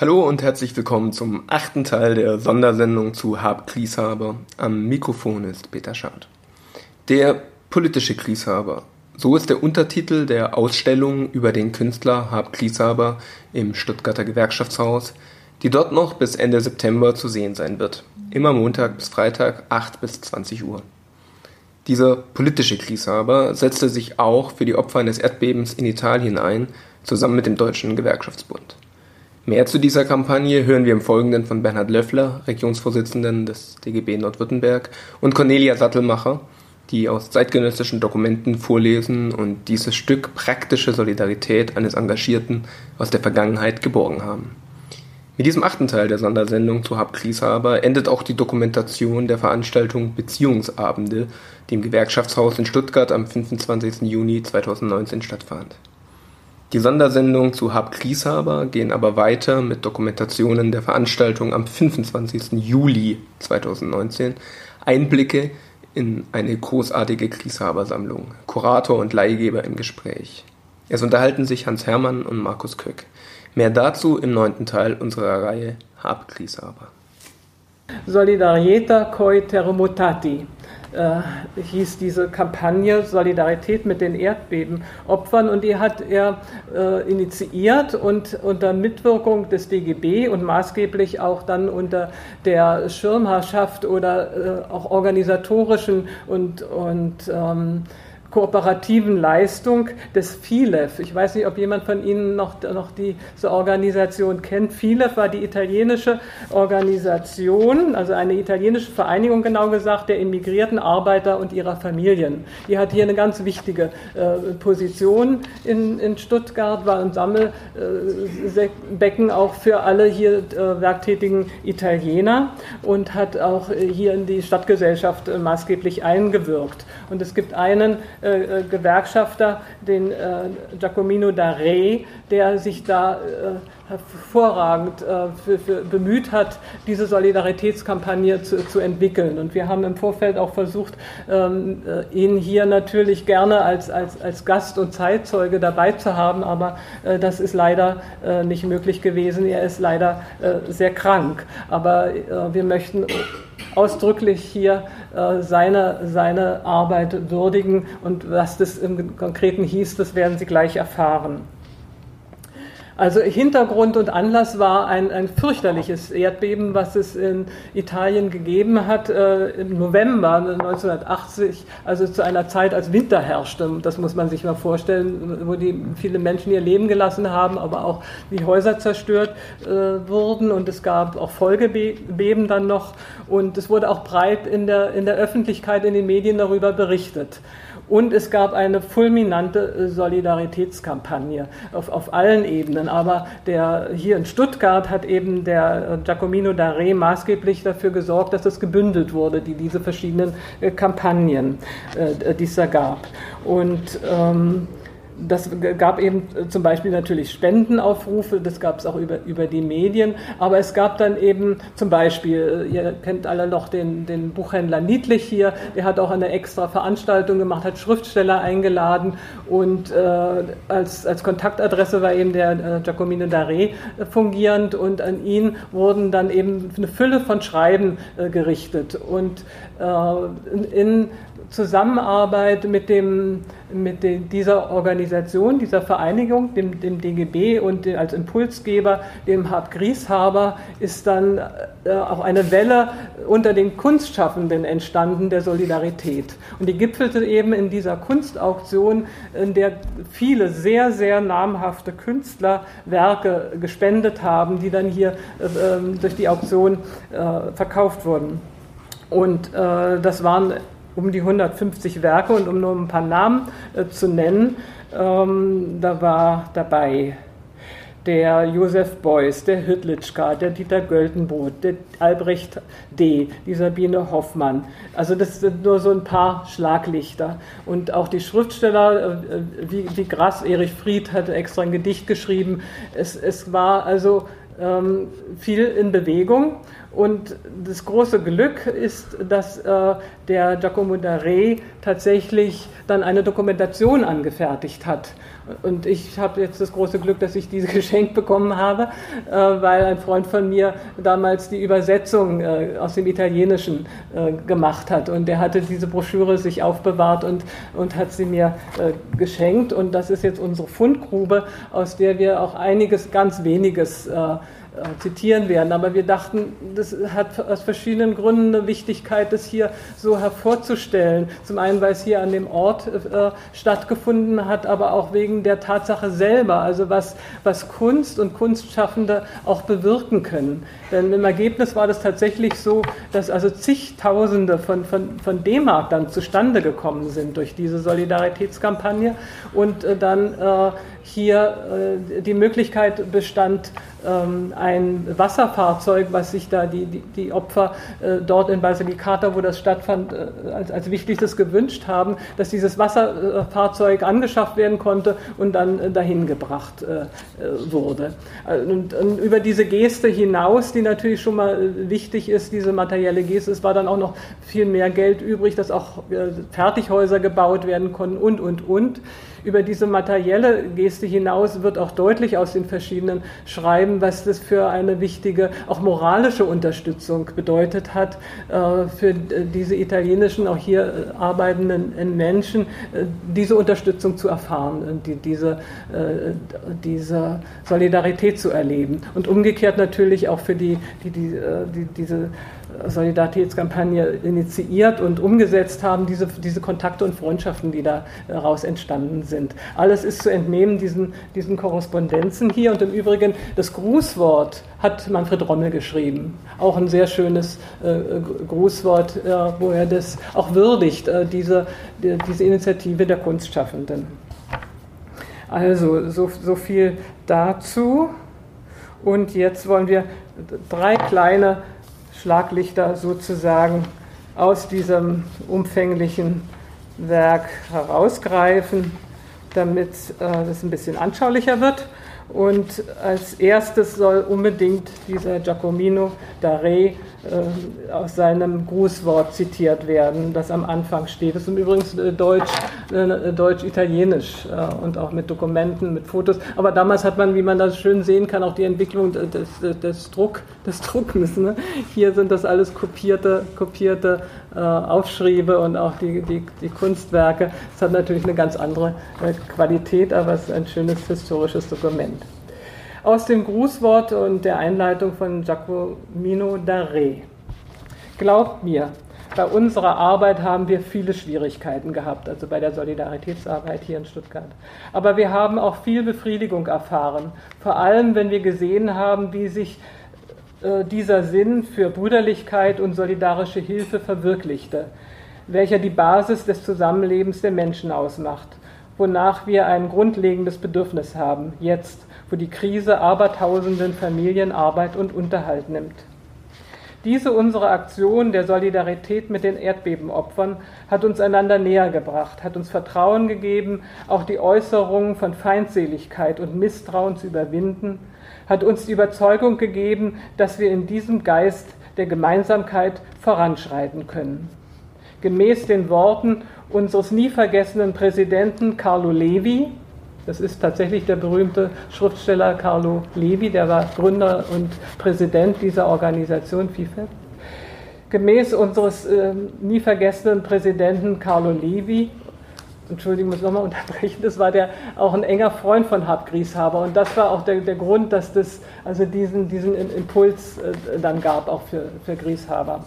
Hallo und herzlich willkommen zum achten Teil der Sondersendung zu Hab Grieshaber. Am Mikrofon ist Peter Schad. Der politische Grieshaber. So ist der Untertitel der Ausstellung über den Künstler Hab Grieshaber im Stuttgarter Gewerkschaftshaus, die dort noch bis Ende September zu sehen sein wird. Immer Montag bis Freitag, 8 bis 20 Uhr. Dieser politische Grieshaber setzte sich auch für die Opfer eines Erdbebens in Italien ein, zusammen mit dem Deutschen Gewerkschaftsbund. Mehr zu dieser Kampagne hören wir im Folgenden von Bernhard Löffler, Regionsvorsitzenden des DGB Nordwürttemberg, und Cornelia Sattelmacher, die aus zeitgenössischen Dokumenten vorlesen und dieses Stück praktische Solidarität eines Engagierten aus der Vergangenheit geborgen haben. Mit diesem achten Teil der Sondersendung zu Hab Grieshaber endet auch die Dokumentation der Veranstaltung Beziehungsabende, die im Gewerkschaftshaus in Stuttgart am 25. Juni 2019 stattfand. Die Sondersendung zu Hab Grieshaber gehen aber weiter mit Dokumentationen der Veranstaltung am 25. Juli 2019, Einblicke in eine großartige Grieshaber-Sammlung, Kurator und Leihgeber im Gespräch. Es unterhalten sich Hans Hermann und Markus Köck. Mehr dazu im neunten Teil unserer Reihe Hab Grieshaber. Solidarieta coi terremotati äh, hieß diese Kampagne Solidarität mit den Erdbebenopfern und die hat er äh, initiiert und unter Mitwirkung des DGB und maßgeblich auch dann unter der Schirmherrschaft oder äh, auch organisatorischen und, und ähm, kooperativen Leistung des FILEF. Ich weiß nicht, ob jemand von Ihnen noch, noch diese Organisation kennt. FILEF war die italienische Organisation, also eine italienische Vereinigung genau gesagt, der immigrierten Arbeiter und ihrer Familien. Die hat hier eine ganz wichtige äh, Position in, in Stuttgart, war ein Sammelbecken äh, auch für alle hier äh, werktätigen Italiener und hat auch hier in die Stadtgesellschaft äh, maßgeblich eingewirkt. Und es gibt einen äh, äh, Gewerkschafter, den äh, Giacomino da Re, der sich da hervorragend für, für bemüht hat, diese Solidaritätskampagne zu, zu, entwickeln. Und wir haben im Vorfeld auch versucht, ähm, ihn hier natürlich gerne als, als, als Gast und Zeitzeuge dabei zu haben, aber das ist leider nicht möglich gewesen. Er ist leider sehr krank. Aber wir möchten ausdrücklich hier äh, seine, seine Arbeit würdigen und was das im Konkreten hieß, das werden Sie gleich erfahren. Also Hintergrund und Anlass war ein, ein fürchterliches Erdbeben, was es in Italien gegeben hat äh, im November 1980, also zu einer Zeit, als Winter herrschte. Das muss man sich mal vorstellen, wo die viele Menschen ihr Leben gelassen haben, aber auch die Häuser zerstört äh, wurden und es gab auch Folgebeben dann noch und es wurde auch breit in der, in der Öffentlichkeit, in den Medien darüber berichtet. Und es gab eine fulminante äh, Solidaritätskampagne auf, auf allen Ebenen. Aber der, hier in Stuttgart hat eben der äh, Giacomino Dare maßgeblich dafür gesorgt, dass es gebündelt wurde, die, diese verschiedenen äh, Kampagnen, die es da gab. Und ähm, das gab eben äh, zum Beispiel natürlich Spendenaufrufe, das gab es auch über, über die Medien, aber es gab dann eben zum Beispiel, äh, ihr kennt alle noch den, den Buchhändler Niedlich hier, der hat auch eine extra Veranstaltung gemacht, hat Schriftsteller eingeladen und äh, als, als Kontaktadresse war eben der äh, Giacomino Dare äh, fungierend und an ihn wurden dann eben eine Fülle von Schreiben äh, gerichtet und in Zusammenarbeit mit, dem, mit den, dieser Organisation, dieser Vereinigung, dem, dem DGB und den, als Impulsgeber, dem Hab Grieshaber, ist dann äh, auch eine Welle unter den Kunstschaffenden entstanden der Solidarität. Und die gipfelte eben in dieser Kunstauktion, in der viele sehr, sehr namhafte Künstler Werke gespendet haben, die dann hier äh, ähm, durch die Auktion äh, verkauft wurden. Und äh, das waren um die 150 Werke und um nur ein paar Namen äh, zu nennen, ähm, da war dabei der Josef Beuys, der Hütlitschka, der Dieter Göltenbrot, der Albrecht D., die Sabine Hoffmann. Also das sind nur so ein paar Schlaglichter. Und auch die Schriftsteller, äh, wie, wie Grass, Erich Fried hatte extra ein Gedicht geschrieben. Es, es war also ähm, viel in Bewegung Und das große Glück ist, dass äh, der Giacomo da Re tatsächlich dann eine Dokumentation angefertigt hat. Und ich habe jetzt das große Glück, dass ich diese geschenkt bekommen habe, äh, weil ein Freund von mir damals die Übersetzung äh, aus dem Italienischen äh, gemacht hat. Und der hatte diese Broschüre sich aufbewahrt und, und hat sie mir äh, geschenkt. Und das ist jetzt unsere Fundgrube, aus der wir auch einiges, ganz weniges äh, zitieren werden. Aber wir dachten, das hat aus verschiedenen Gründen eine Wichtigkeit, das hier so hervorzustellen. Zum einen, weil es hier an dem Ort äh, stattgefunden hat, aber auch wegen der Tatsache selber, also was, was Kunst und Kunstschaffende auch bewirken können. Denn im Ergebnis war das tatsächlich so, dass also zigtausende von, von, von D-Mark dann zustande gekommen sind durch diese Solidaritätskampagne und äh, dann äh, hier äh, die Möglichkeit bestand, ein Wasserfahrzeug, was sich da die, die, die Opfer äh, dort in Basilicata, wo das stattfand, äh, als, als wichtigstes gewünscht haben, dass dieses Wasserfahrzeug angeschafft werden konnte und dann dahin gebracht wurde. Und, und über diese Geste hinaus, die natürlich schon mal wichtig ist, diese materielle Geste, es war dann auch noch viel mehr Geld übrig, dass auch Fertighäuser gebaut werden konnten und, und, und. Über diese materielle Geste hinaus wird auch deutlich aus den verschiedenen Schreiben, was das für eine wichtige, auch moralische Unterstützung bedeutet hat, äh, für diese italienischen, auch hier äh, arbeitenden Menschen, äh, diese Unterstützung zu erfahren, diese, diese Solidarität zu erleben. Und umgekehrt natürlich auch für die, die, die, die diese Solidaritätskampagne initiiert und umgesetzt haben, diese, diese Kontakte und Freundschaften, die daraus entstanden sind. Alles ist zu entnehmen diesen, diesen Korrespondenzen hier. Und im Übrigen, das Grußwort hat Manfred Rommel geschrieben. Auch ein sehr schönes äh, Grußwort, äh, wo er das auch würdigt, äh, diese, die, diese Initiative der Kunstschaffenden. Also, so, so viel dazu. Und jetzt wollen wir drei kleine Schlaglichter sozusagen aus diesem umfänglichen Werk herausgreifen, damit äh, das ein bisschen anschaulicher wird. Und als erstes soll unbedingt dieser Giacomino da Re aus seinem Grußwort zitiert werden, das am Anfang steht. Das ist übrigens äh, Deutsch, äh, Deutsch-Italienisch und auch mit Dokumenten, mit Fotos. Aber damals hat man, wie man das schön sehen kann, auch die Entwicklung des, des, Druck, des Druckens. Ne? Hier sind das alles kopierte, kopierte Aufschriebe und auch die, die, die Kunstwerke. Es hat natürlich eine ganz andere Qualität, aber es ist ein schönes historisches Dokument aus dem Grußwort und der Einleitung von Giacomino da Re. Glaubt mir, bei unserer Arbeit haben wir viele Schwierigkeiten gehabt, also bei der Solidaritätsarbeit hier in Stuttgart. Aber wir haben auch viel Befriedigung erfahren, vor allem wenn wir gesehen haben, wie sich äh, dieser Sinn für Brüderlichkeit und solidarische Hilfe verwirklichte, welcher die Basis des Zusammenlebens der Menschen ausmacht, wonach wir ein grundlegendes Bedürfnis haben, jetzt wo die Krise abertausenden Familien Arbeit und Unterhalt nimmt. Diese unsere Aktion der Solidarität mit den Erdbebenopfern hat uns einander näher gebracht, hat uns Vertrauen gegeben, auch die Äußerungen von Feindseligkeit und Misstrauen zu überwinden, hat uns die Überzeugung gegeben, dass wir in diesem Geist der Gemeinsamkeit voranschreiten können. Gemäß den Worten unseres nie vergessenen Präsidenten Carlo Levi, das ist tatsächlich der berühmte Schriftsteller Carlo Levi, der war Gründer und Präsident dieser Organisation FIFED. Gemäß unseres äh, nie vergessenen Präsidenten Carlo Levi, Entschuldigung, muss nochmal unterbrechen, das war der auch ein enger Freund von Hab Grieshaber und das war auch der, der Grund, dass das also diesen, diesen Impuls äh, dann gab, auch für, für Grieshaber.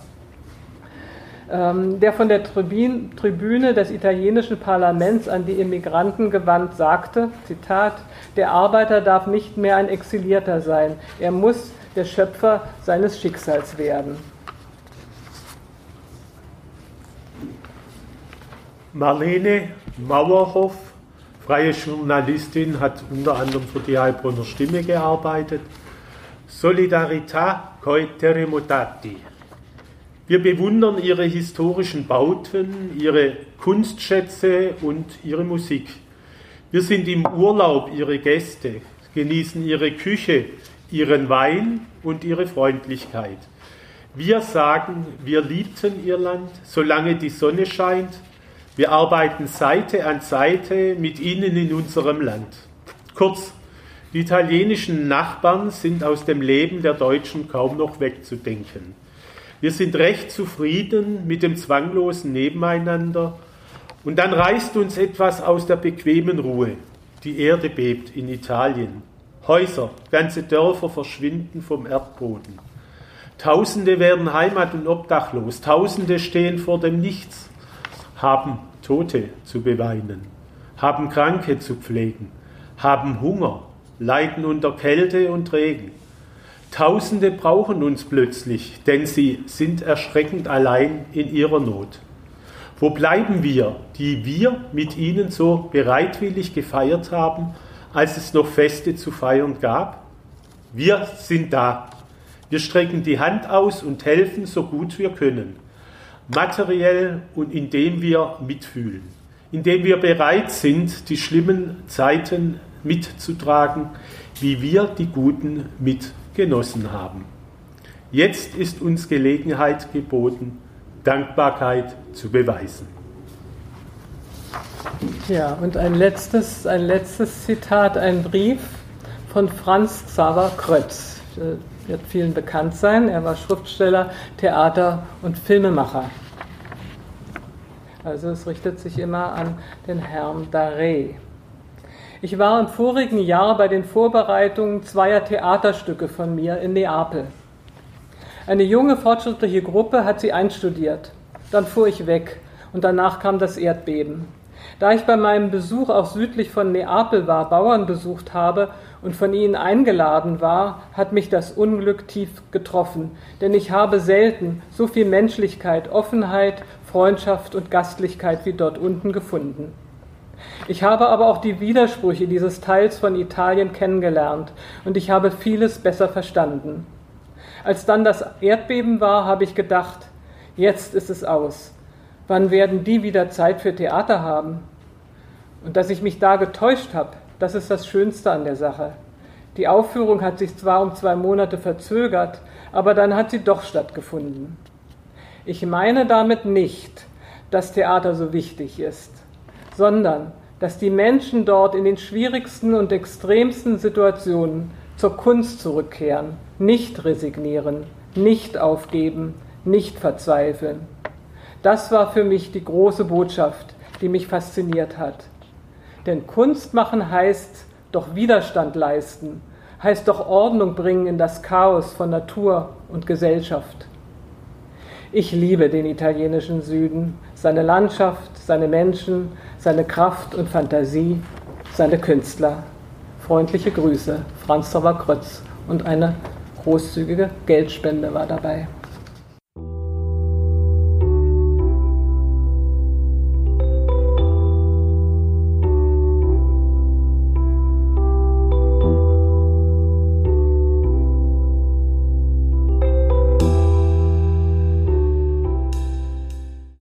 Ähm, der von der Tribüne des italienischen Parlaments an die Immigranten gewandt sagte, Zitat, der Arbeiter darf nicht mehr ein Exilierter sein, er muss der Schöpfer seines Schicksals werden. Marlene Mauerhoff, freie Journalistin, hat unter anderem für die Heilbronner Stimme gearbeitet. Solidarità coi terremotati. Wir bewundern ihre historischen Bauten, ihre Kunstschätze und ihre Musik. Wir sind im Urlaub ihre Gäste, genießen ihre Küche, ihren Wein und ihre Freundlichkeit. Wir sagen, wir liebten ihr Land, solange die Sonne scheint. Wir arbeiten Seite an Seite mit ihnen in unserem Land. Kurz, die italienischen Nachbarn sind aus dem Leben der Deutschen kaum noch wegzudenken. Wir sind recht zufrieden mit dem zwanglosen Nebeneinander und dann reißt uns etwas aus der bequemen Ruhe. Die Erde bebt in Italien. Häuser, ganze Dörfer verschwinden vom Erdboden. Tausende werden heimat- und obdachlos. Tausende stehen vor dem Nichts, haben Tote zu beweinen, haben Kranke zu pflegen, haben Hunger, leiden unter Kälte und Regen. Tausende brauchen uns plötzlich, denn sie sind erschreckend allein in ihrer Not. Wo bleiben wir, die wir mit ihnen so bereitwillig gefeiert haben, als es noch Feste zu feiern gab? Wir sind da. Wir strecken die Hand aus und helfen so gut wir können. Materiell und indem wir mitfühlen. Indem wir bereit sind, die schlimmen Zeiten mitzutragen, wie wir die guten mitgenossen haben. Jetzt ist uns Gelegenheit geboten, Dankbarkeit zu beweisen. Ja, und ein letztes, ein letztes Zitat, ein Brief von Franz Xaver Krötz. Wird vielen bekannt sein. Er war Schriftsteller, Theater und Filmemacher. Also es richtet sich immer an den Herrn Daré. Ich war im vorigen Jahr bei den Vorbereitungen zweier Theaterstücke von mir in Neapel. Eine junge, fortschrittliche Gruppe hat sie einstudiert. Dann fuhr ich weg und danach kam das Erdbeben. Da ich bei meinem Besuch auch südlich von Neapel war, Bauern besucht habe und von ihnen eingeladen war, hat mich das Unglück tief getroffen, denn ich habe selten so viel Menschlichkeit, Offenheit, Freundschaft und Gastlichkeit wie dort unten gefunden. Ich habe aber auch die Widersprüche dieses Teils von Italien kennengelernt und ich habe vieles besser verstanden. Als dann das Erdbeben war, habe ich gedacht, jetzt ist es aus. Wann werden die wieder Zeit für Theater haben? Und dass ich mich da getäuscht habe, das ist das Schönste an der Sache. Die Aufführung hat sich zwar um zwei Monate verzögert, aber dann hat sie doch stattgefunden. Ich meine damit nicht, dass Theater so wichtig ist sondern dass die Menschen dort in den schwierigsten und extremsten Situationen zur Kunst zurückkehren, nicht resignieren, nicht aufgeben, nicht verzweifeln. Das war für mich die große Botschaft, die mich fasziniert hat. Denn Kunst machen heißt doch Widerstand leisten, heißt doch Ordnung bringen in das Chaos von Natur und Gesellschaft. Ich liebe den italienischen Süden, seine Landschaft, seine Menschen, seine Kraft und Fantasie, seine Künstler. Freundliche Grüße, Franz Sauer Krötz und eine großzügige Geldspende war dabei.